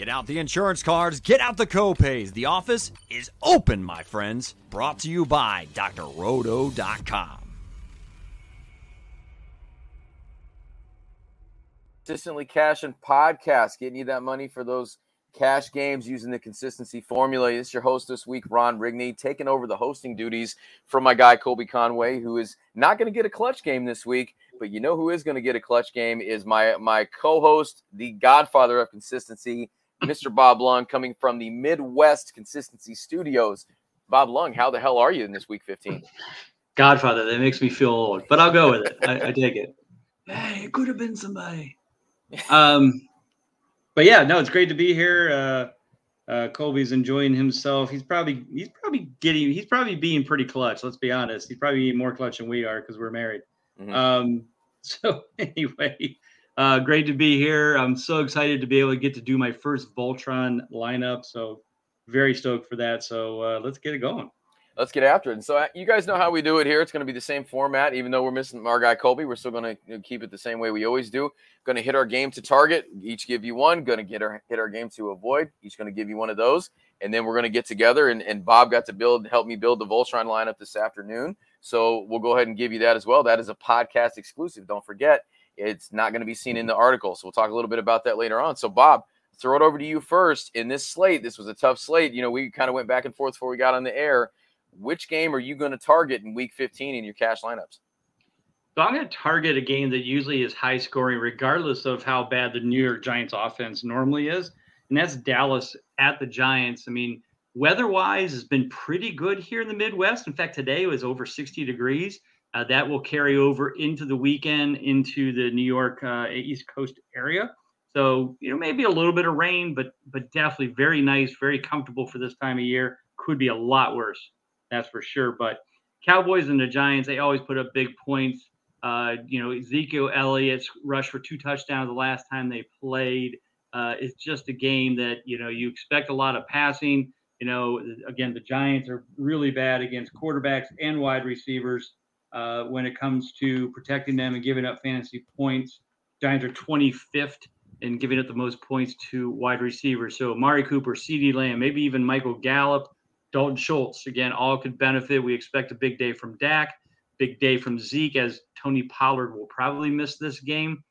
Get out the insurance cards, get out the copays. The office is open, my friends. Brought to you by drroto.com. Consistently Cashing podcast, getting you that money for those cash games using the consistency formula. Is your host this week, Ron Rigney, taking over the hosting duties from my guy Colby Conway, who is not going to get a clutch game this week. But you know who is going to get a clutch game is my my co-host, the godfather of consistency, Mr. Bob Lung, coming from the Midwest Consistency Studios. Bob Lung, how the hell are you in this week 15? Godfather, that makes me feel old, but I'll go with it. I, I take it. Hey, it could have been somebody. Um, but yeah, no, it's great to be here. Uh, uh, Colby's enjoying himself. He's probably he's probably getting he's probably being pretty clutch. Let's be honest. He's probably more clutch than we are because we're married. Mm-hmm. Um, so anyway, uh, great to be here. I'm so excited to be able to get to do my first Voltron lineup. So very stoked for that. So uh, let's get it going let's get after it. And so uh, you guys know how we do it here. It's going to be the same format, even though we're missing our guy Colby. We're still going to keep it the same way we always do. Going to hit our game to target. Each give you one. Going to get our hit our game to avoid. Each going to give you one of those, and then we're going to get together. And, and Bob got to build, help me build the Voltron lineup this afternoon. So we'll go ahead and give you that as well. That is a podcast exclusive. Don't forget, it's not going to be seen in the article. So we'll talk a little bit about that later on. So Bob. Throw it over to you first. In this slate, this was a tough slate. You know, we kind of went back and forth before we got on the air which game are you going to target in week 15 in your cash lineups? So I'm going to target a game that usually is high scoring, regardless of how bad the New York Giants offense normally is. And that's Dallas at the Giants. I mean, weather wise has been pretty good here in the Midwest. In fact, today was over 60 degrees. Uh, that will carry over into the weekend into the New York uh, East Coast area. So, you know, maybe a little bit of rain, but but definitely very nice, very comfortable for this time of year. Could be a lot worse that's for sure. But Cowboys and the Giants, they always put up big points. Uh, you know, Ezekiel Elliott's rush for two touchdowns the last time they played. Uh, it's just a game that you know you expect a lot of passing. You know, again, the Giants are really bad against quarterbacks and wide receivers uh, when it comes to protecting them and giving up fantasy points. Giants are 25th in giving up the most points to wide receivers. So Amari Cooper, CeeDee Lamb, maybe even Michael Gallup Dalton Schultz, again, all could benefit. We expect a big day from Dak, big day from Zeke, as Tony Pollard will probably miss this game.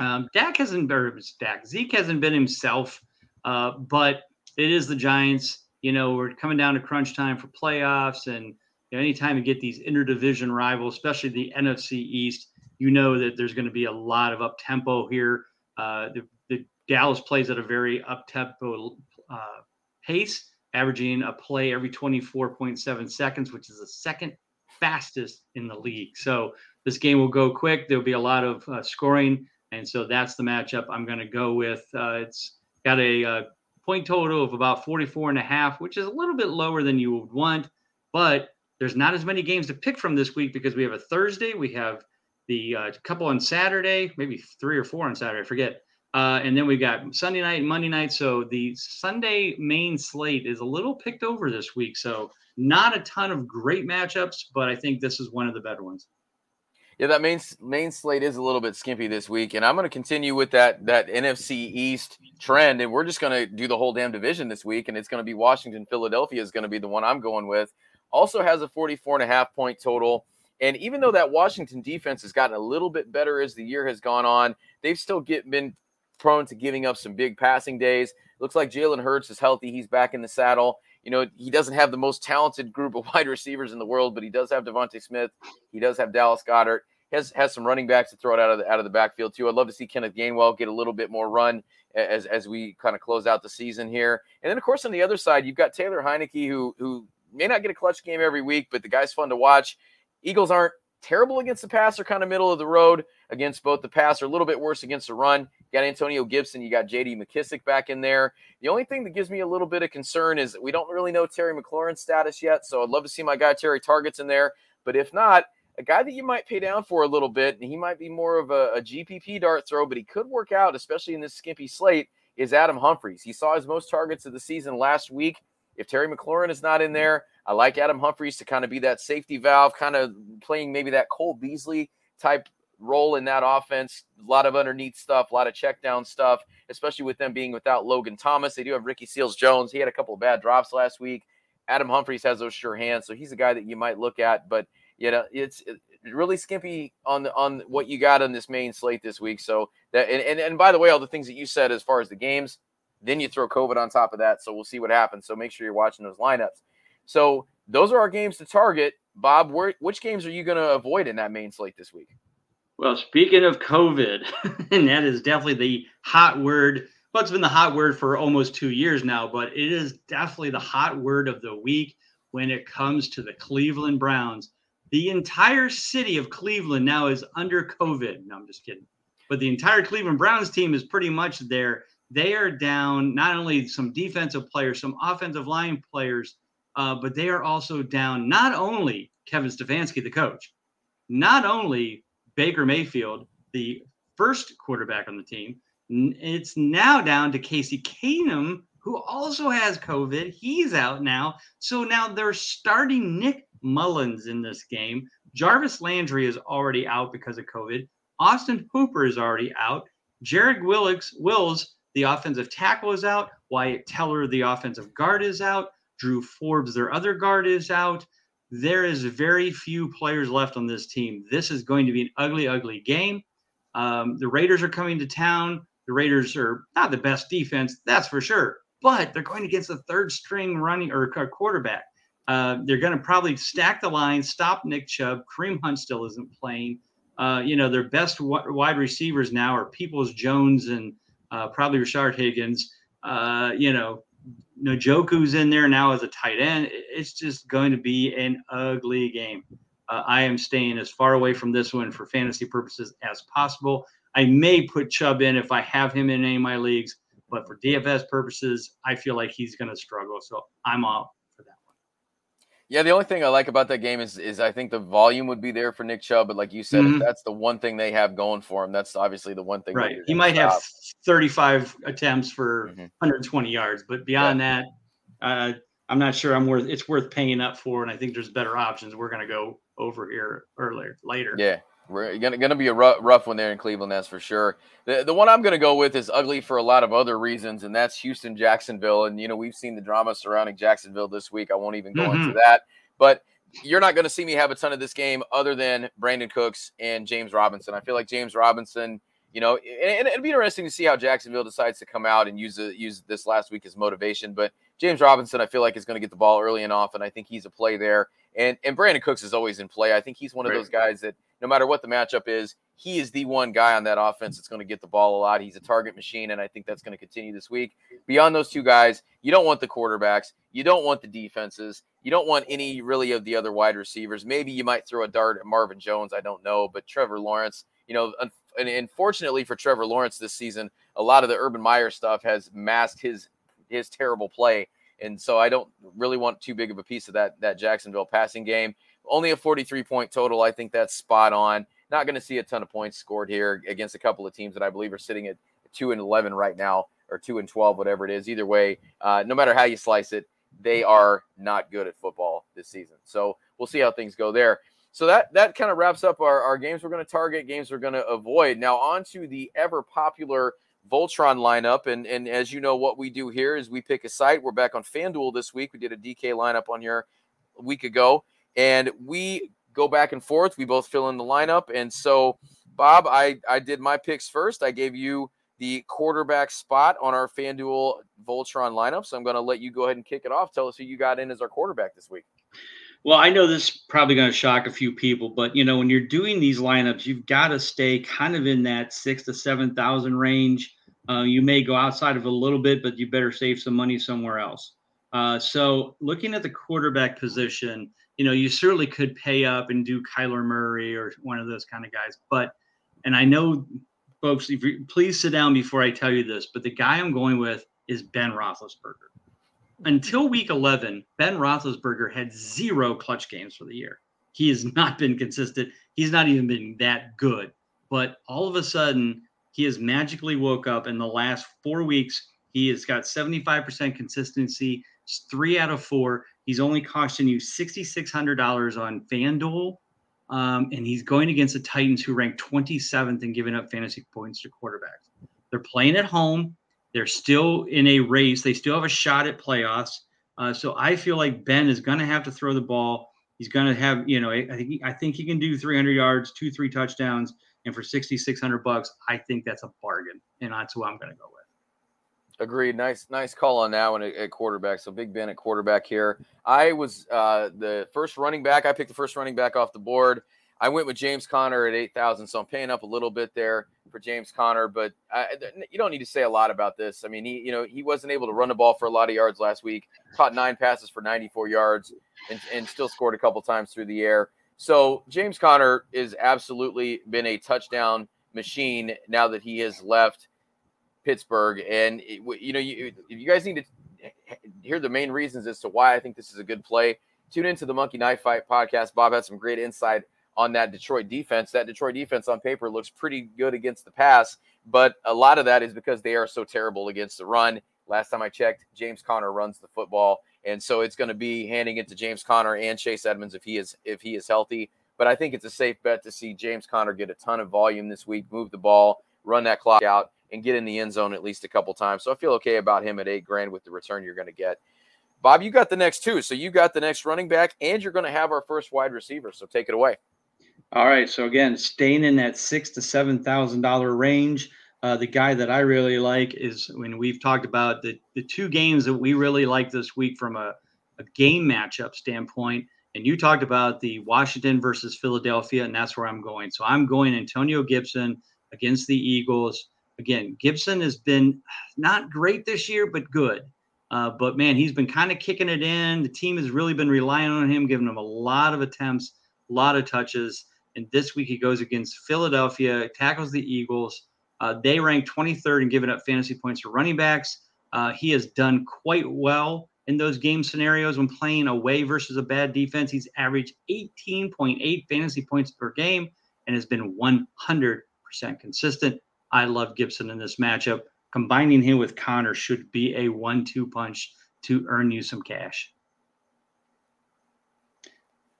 Um, Dak hasn't been Dak. Zeke hasn't been himself, uh, but it is the Giants. You know, we're coming down to crunch time for playoffs, and you know, anytime you get these interdivision rivals, especially the NFC East, you know that there's going to be a lot of up tempo here. Uh, the, the, Dallas plays at a very up tempo uh, pace averaging a play every 24.7 seconds, which is the second fastest in the league. So this game will go quick. There'll be a lot of uh, scoring. And so that's the matchup I'm going to go with. Uh, it's got a uh, point total of about 44 and a half, which is a little bit lower than you would want. But there's not as many games to pick from this week because we have a Thursday, we have the uh, couple on Saturday, maybe three or four on Saturday, I forget. Uh, and then we've got Sunday night and Monday night. So the Sunday main slate is a little picked over this week. So not a ton of great matchups, but I think this is one of the better ones. Yeah, that main main slate is a little bit skimpy this week, and I'm going to continue with that that NFC East trend, and we're just going to do the whole damn division this week, and it's going to be Washington Philadelphia is going to be the one I'm going with. Also has a 44 and a half point total. And even though that Washington defense has gotten a little bit better as the year has gone on, they've still get, been prone to giving up some big passing days. Looks like Jalen Hurts is healthy. He's back in the saddle. You know, he doesn't have the most talented group of wide receivers in the world, but he does have DeVonta Smith. He does have Dallas Goedert. Has has some running backs to throw it out of the out of the backfield too. I'd love to see Kenneth Gainwell get a little bit more run as as we kind of close out the season here. And then of course on the other side, you've got Taylor Heinicke who who may not get a clutch game every week, but the guy's fun to watch. Eagles aren't terrible against the pass; they're kind of middle of the road against both the pass, or a little bit worse against the run got Antonio Gibson, you got JD McKissic back in there. The only thing that gives me a little bit of concern is we don't really know Terry McLaurin's status yet. So I'd love to see my guy Terry Targets in there. But if not, a guy that you might pay down for a little bit, and he might be more of a, a GPP dart throw, but he could work out, especially in this skimpy slate, is Adam Humphries. He saw his most targets of the season last week. If Terry McLaurin is not in mm. there, I like Adam Humphries to kind of be that safety valve, kind of playing maybe that Cole Beasley type role in that offense. A lot of underneath stuff, a lot of check down stuff, especially with them being without Logan Thomas. They do have Ricky Seals Jones. He had a couple of bad drops last week. Adam Humphries has those sure hands, so he's a guy that you might look at. But you know, it's really skimpy on the, on what you got on this main slate this week. So that and, and and by the way, all the things that you said as far as the games, then you throw COVID on top of that. So we'll see what happens. So make sure you're watching those lineups. So those are our games to target. Bob, where, which games are you going to avoid in that main slate this week? Well, speaking of COVID, and that is definitely the hot word. Well, it's been the hot word for almost two years now, but it is definitely the hot word of the week when it comes to the Cleveland Browns. The entire city of Cleveland now is under COVID. No, I'm just kidding. But the entire Cleveland Browns team is pretty much there. They are down not only some defensive players, some offensive line players, uh, but they are also down not only Kevin Stefanski, the coach, not only Baker Mayfield, the first quarterback on the team, it's now down to Case Keenum, who also has COVID. He's out now. So now they're starting Nick Mullens in this game. Jarvis Landry is already out because of COVID. Austin Hooper is already out. Jared Willicks, Wills, the offensive tackle, is out. Wyatt Teller, the offensive guard, is out. Drew Forbes, their other guard, is out. There is very few players left on this team. This is going to be an ugly, ugly game. Um, the Raiders are coming to town. The Raiders are not the best defense, that's for sure, but they're going against the third string running or quarterback. Uh, they're going to probably stack the line, stop Nick Chubb. Kareem Hunt still isn't playing. Uh, you know, their best wide receivers now are Peoples Jones and uh, probably Rashard Higgins. Uh, you know, Njoku's in there now as a tight end. It's just going to be an ugly game. Uh, I am staying as far away from this one for fantasy purposes as possible. I may put Chubb in if I have him in any of my leagues, but for DFS purposes, I feel like he's going to struggle. So I'm off. Yeah, the only thing I like about that game is is I think the volume would be there for Nick Chubb, but like you said, mm-hmm. that's the one thing they have going for him. That's obviously the one thing. Right. He might stop. have 35 attempts for mm-hmm. 120 yards, but beyond yeah. that, uh, I'm not sure I'm worth. It's worth paying up for, and I think there's better options. We're going to go over here earlier later. Yeah. We're gonna, gonna be a rough, rough one there in Cleveland, that's for sure. The the one I'm gonna go with is ugly for a lot of other reasons, and that's Houston Jacksonville. And you know we've seen the drama surrounding Jacksonville this week. I won't even go mm-hmm. into that, but you're not going to see me have a ton of this game other than Brandin Cooks and James Robinson. I feel like James Robinson, you know, and, it'd be interesting to see how Jacksonville decides to come out and use the, use this last week as motivation. But James Robinson, I feel like is going to get the ball early and often. I think he's a play there, and and Brandin Cooks is always in play. I think he's one of those guys that no matter what the matchup is, he is the one guy on that offense that's going to get the ball a lot. He's a target machine, and I think that's going to continue this week. Beyond those two guys, you don't want the quarterbacks, you don't want the defenses, you don't want any really of the other wide receivers. Maybe you might throw a dart at Marvin Jones, I don't know, but Trevor Lawrence, you know, and unfortunately for Trevor Lawrence this season, a lot of the Urban Meyer stuff has masked his his terrible play. And so I don't really want too big of a piece of that that Jacksonville passing game. Only a 43 point total. I think that's spot on. Not going to see a ton of points scored here against a couple of teams that I believe are sitting at 2 and 11 right now or 2 and 12, whatever it is. Either way, uh, no matter how you slice it, they are not good at football this season. So we'll see how things go there. So that that kind of wraps up our, our games we're going to target, games we're going to avoid. Now on to the ever popular Voltron lineup. And, and as you know, what we do here is we pick a site. We're back on FanDuel this week. We did a DK lineup on here a week ago and we go back and forth. We both fill in the lineup, and so Bob, I I did my picks first. I gave you the quarterback spot on our FanDuel Voltron lineup, so I'm going to let you go ahead and kick it off. Tell us who you got in as our quarterback this week. Well, I know this is probably going to shock a few people, but you know when you're doing these lineups, you've got to stay kind of in that six to seven thousand range. Uh, you may go outside of a little bit, but you better save some money somewhere else. Uh, so, looking at the quarterback position, you know, you certainly could pay up and do Kyler Murray or one of those kind of guys. But, and I know, folks, you, please sit down before I tell you this, but the guy I'm going with is Ben Roethlisberger. Until week 11, Ben Roethlisberger had zero clutch games for the year. He has not been consistent. He's not even been that good. But all of a sudden, he has magically woke up in the last four weeks. He has got 75% consistency, three out of four. He's only costing you $6,600 on FanDuel. Um, and he's going against the Titans, who rank 27th in giving up fantasy points to quarterbacks. They're playing at home. They're still in a race. They still have a shot at playoffs. Uh, so I feel like Ben is going to have to throw the ball. He's going to have, you know, I think I think he can do 300 yards, two, three touchdowns, and for 6,600 bucks, I think that's a bargain, and that's who I'm going to go with. Agreed. Nice, nice call on that one at, quarterback. So Big Ben at quarterback here. I was uh, the first running back. I picked the first running back off the board. I went with James Conner at eight thousand, so I'm paying up a little bit there for James Conner. But I, you don't need to say a lot about this. I mean, he, you know, he wasn't able to run the ball for a lot of yards last week. Caught nine passes for 94 yards, and, and still scored a couple times through the air. So James Conner is absolutely been a touchdown machine now that he has left Pittsburgh. And it, you know, you, if you guys need to hear the main reasons as to why I think this is a good play. Tune into the Monkey Knife Fight podcast. Bob had some great insight on that Detroit defense. That Detroit defense on paper looks pretty good against the pass, but a lot of that is because they are so terrible against the run. Last time I checked, James Conner runs the football, and so it's going to be handing it to James Conner and Chase Edmonds if he is if he is healthy. But I think it's a safe bet to see James Conner get a ton of volume this week, move the ball, run that clock out, and get in the end zone at least a couple times. So I feel okay about him at eight grand with the return you're going to get. Bob, you got the next two. So you got the next running back, and you're going to have our first wide receiver. So take it away. All right. So again, staying in that six to seven thousand dollar range. Uh, the guy that I really like is when we've talked about the the two games that we really like this week from a, a game matchup standpoint. And you talked about the Washington versus Philadelphia, and that's where I'm going. So I'm going Antonio Gibson against the Eagles again, Gibson has been not great this year, but good. Uh, but man, he's been kind of kicking it in. The team has really been relying on him, giving him a lot of attempts, a lot of touches. And this week he goes against Philadelphia, tackles the Eagles. Uh, they rank 23rd in giving up fantasy points for running backs. Uh, he has done quite well in those game scenarios when playing away versus a bad defense. He's averaged 18.8 fantasy points per game and has been 100% consistent. I love Gibson in this matchup. Combining him with Conner should be a one two punch to earn you some cash.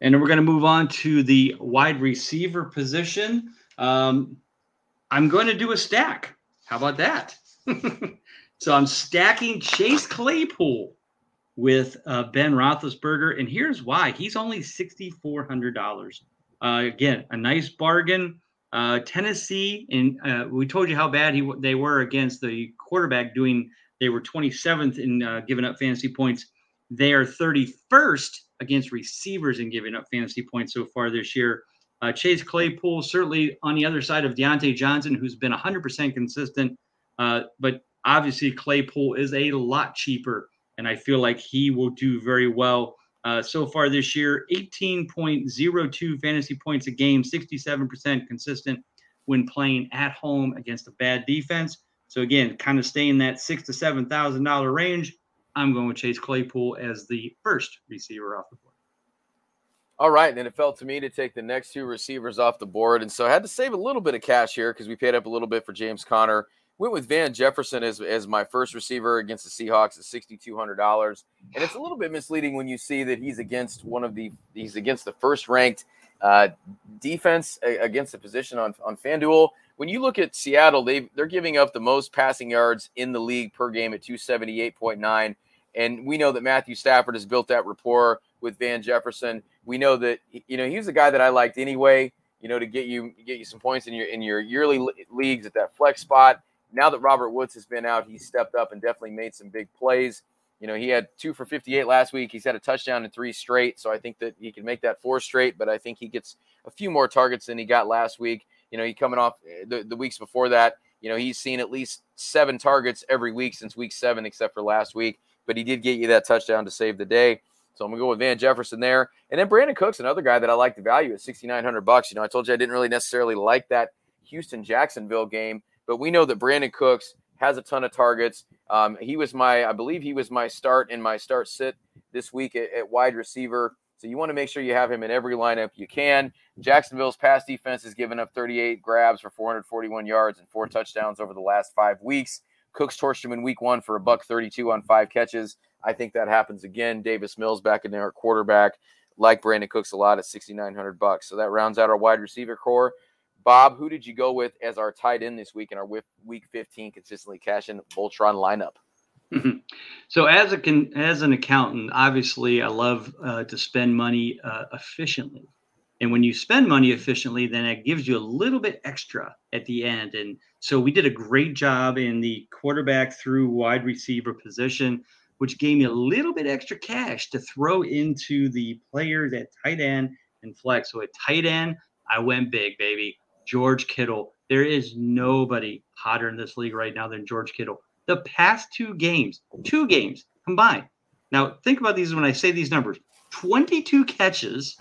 And then we're going to move on to the wide receiver position. Um, I'm going to do a stack. How about that? so I'm stacking Chase Claypool with uh, Ben Roethlisberger, and here's why: he's only sixty four hundred dollars. Uh, again, a nice bargain. Uh, Tennessee, and uh, we told you how bad he, they were against the quarterback. Doing they were 27th in uh, giving up fantasy points. They are 31st against receivers in giving up fantasy points so far this year. Uh, Chase Claypool certainly on the other side of Diontae Johnson, who's been 100% consistent, uh, but obviously Claypool is a lot cheaper, and I feel like he will do very well uh, so far this year, 18.02 fantasy points a game, 67% consistent when playing at home against a bad defense. So again, kind of stay in that six to seven thousand dollar range. I'm going with Chase Claypool as the first receiver off the board. All right, and it fell to me to take the next two receivers off the board, and so I had to save a little bit of cash here because we paid up a little bit for James Conner went with Van Jefferson as, as my first receiver against the Seahawks at sixty two hundred dollars, and it's a little bit misleading when you see that he's against one of the he's against the first ranked uh, defense against the position on on FanDuel. When you look at Seattle, they they're giving up the most passing yards in the league per game at two seventy eight point nine, and we know that Matthew Stafford has built that rapport with Van Jefferson. We know that you know he's a guy that I liked anyway. You know, to get you get you some points in your in your yearly leagues at that flex spot now that Robert Woods has been out, he's stepped up and definitely made some big plays. You know, he had two for 58 last week. He's had a touchdown in three straight. So I think that he can make that four straight, but I think he gets a few more targets than he got last week. You know, he coming off eh, the, the weeks before that. You know, he's seen at least seven targets every week since week seven, except for last week. But he did get you that touchdown to save the day. So I'm gonna go with Van Jefferson there, and then Brandin Cooks, another guy that I like the value at 6,900 bucks. You know, I told you I didn't really necessarily like that Houston Jacksonville game, but we know that Brandin Cooks has a ton of targets. Um, he was my, I believe he was my start in my start sit this week at, at wide receiver. So you want to make sure you have him in every lineup you can. Jacksonville's pass defense has given up 38 grabs for 441 yards and four touchdowns over the last five weeks. Cooks torched him in week one for a buck 32 on five catches. I think that happens again. Davis Mills back in there at quarterback. like Brandin Cooks a lot at 6,900 bucks. So that rounds out our wide receiver core. Bob, who did you go with as our tight end this week in our week 15 consistently cashing Voltron lineup? So as a con- as an accountant, obviously I love uh, to spend money uh, efficiently. And when you spend money efficiently, then it gives you a little bit extra at the end. And so we did a great job in the quarterback through wide receiver position, which gave me a little bit extra cash to throw into the players at tight end and flex. So at tight end, I went big, baby. George Kittle. There is nobody hotter in this league right now than George Kittle. The past two games, two games combined. Now, think about these when I say these numbers 22 catches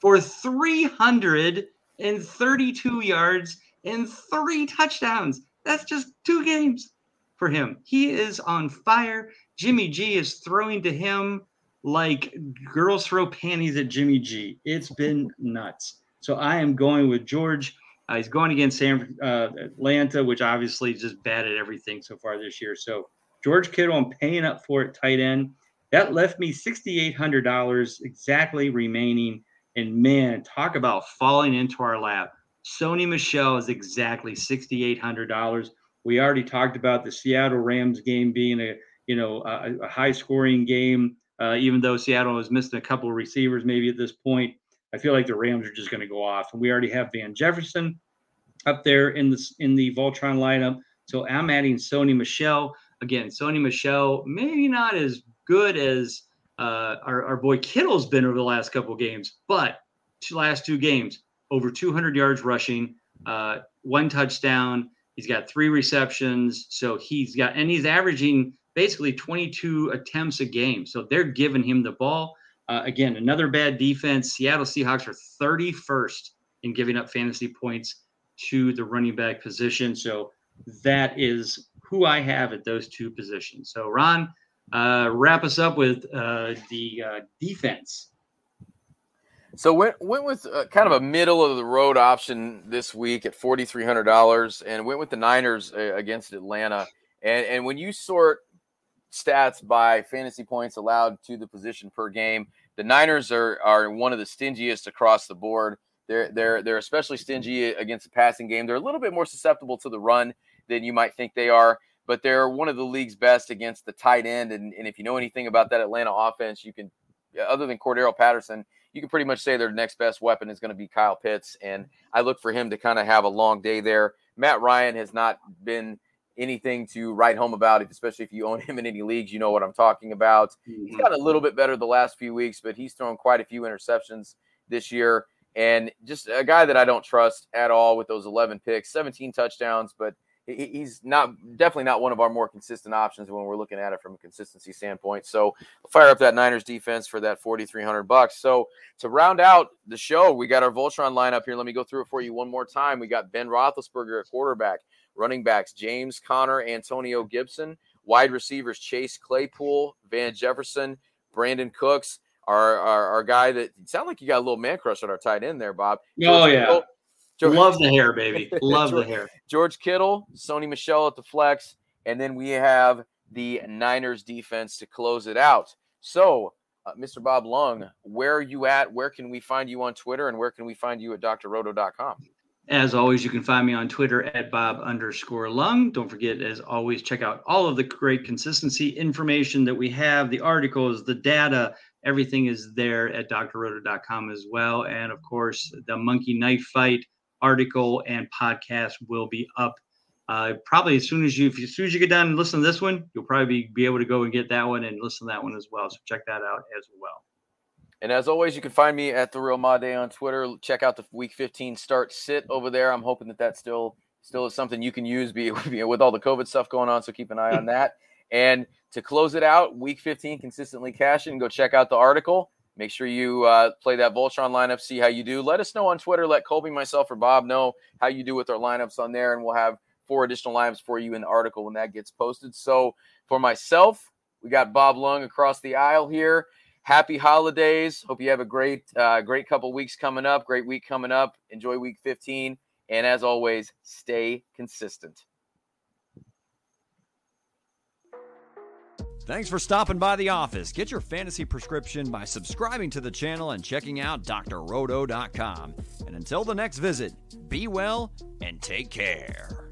for 332 yards and three touchdowns. That's just two games for him. He is on fire. Jimmy G is throwing to him like girls throw panties at Jimmy G. It's been nuts. So I am going with George. Uh, he's going against San uh, Atlanta, which obviously just bad at everything so far this year. So George Kittle, I'm paying up for it tight end. That left me $6,800 exactly remaining. And man, talk about falling into our lap. Sony Michel is exactly $6,800. We already talked about the Seattle Rams game being a you know a, a high scoring game. Uh, even though Seattle has missed a couple of receivers, maybe at this point, I feel like the Rams are just going to go off. And we already have Van Jefferson up there in the in the Voltron lineup. So I'm adding Sony Michel again. Sony Michel maybe not as good as uh, our, our boy Kittle's been over the last couple games, but last two games over 200 yards rushing, uh, one touchdown. He's got three receptions, so he's got and he's averaging basically 22 attempts a game. So they're giving him the ball. Uh, again, another bad defense. Seattle Seahawks are 31st in giving up fantasy points to the running back position. So that is who I have at those two positions. So, Ron, uh, wrap us up with uh, the uh, defense. So went went with uh, kind of a middle of the road option this week at forty three hundred dollars, and went with the Niners uh, against Atlanta. And and when you sort stats by fantasy points allowed to the position per game, the Niners are are one of the stingiest across the board. They're they're they're especially mm-hmm. stingy against the passing game. They're a little bit more susceptible to the run than you might think they are, but they're one of the league's best against the tight end. And, and if you know anything about that Atlanta offense, you can other than Cordarrelle Patterson, you can pretty much say their next best weapon is going to be Kyle Pitts. And I look for him to kind of have a long day there. Matt Ryan has not been anything to write home about, especially if you own him in any leagues. You know what I'm talking about. Mm-hmm. He's got a little bit better the last few weeks, but he's thrown quite a few interceptions this year. And just a guy that I don't trust at all with those 11 picks, 17 touchdowns, but he's not definitely not one of our more consistent options when we're looking at it from a consistency standpoint. So fire up that Niners defense for that 4,300 bucks. So to round out the show, we got our Voltron lineup here. Let me go through it for you one more time. We got Ben Roethlisberger at quarterback, running backs James Conner, Antonio Gibson, wide receivers Chase Claypool, Van Jefferson, Brandin Cooks. Our, our, our guy that sound like you got a little man crush on our tight end there, Bob. Oh yeah, George, Love the hair, baby. Love George, the hair. George Kittle, Sony Michel at the flex, and then we have the Niners defense to close it out. So, uh, Mr. Bob Lung, where are you at? Where can we find you on Twitter, and where can we find you at drroto.com? As always, you can find me on Twitter at Bob underscore Lung. Don't forget, as always, check out all of the great consistency information that we have, the articles, the data, everything is there at drroto.com as well. And of course, the monkey knife fight article and podcast will be up uh, probably as soon as you as soon as you get done and listen to this one, you'll probably be able to go and get that one and listen to that one as well. So check that out as well. And as always, you can find me at the Real Made on Twitter. Check out the Week 15 start sit over there. I'm hoping that that still still is something you can use, be with all the COVID stuff going on. So keep an eye on that. And to close it out, Week 15 consistently cashing. Go check out the article. Make sure you uh, play that Voltron lineup, see how you do. Let us know on Twitter. Let Colby, myself, or Bob know how you do with our lineups on there, and we'll have four additional lineups for you in the article when that gets posted. So for myself, we got Bob Lung across the aisle here. Happy holidays. Hope you have a great, uh, great couple weeks coming up. Great week coming up. Enjoy week 15. And as always, stay consistent. Thanks for stopping by the office. Get your fantasy prescription by subscribing to the channel and checking out drroto.com. And until the next visit, be well and take care.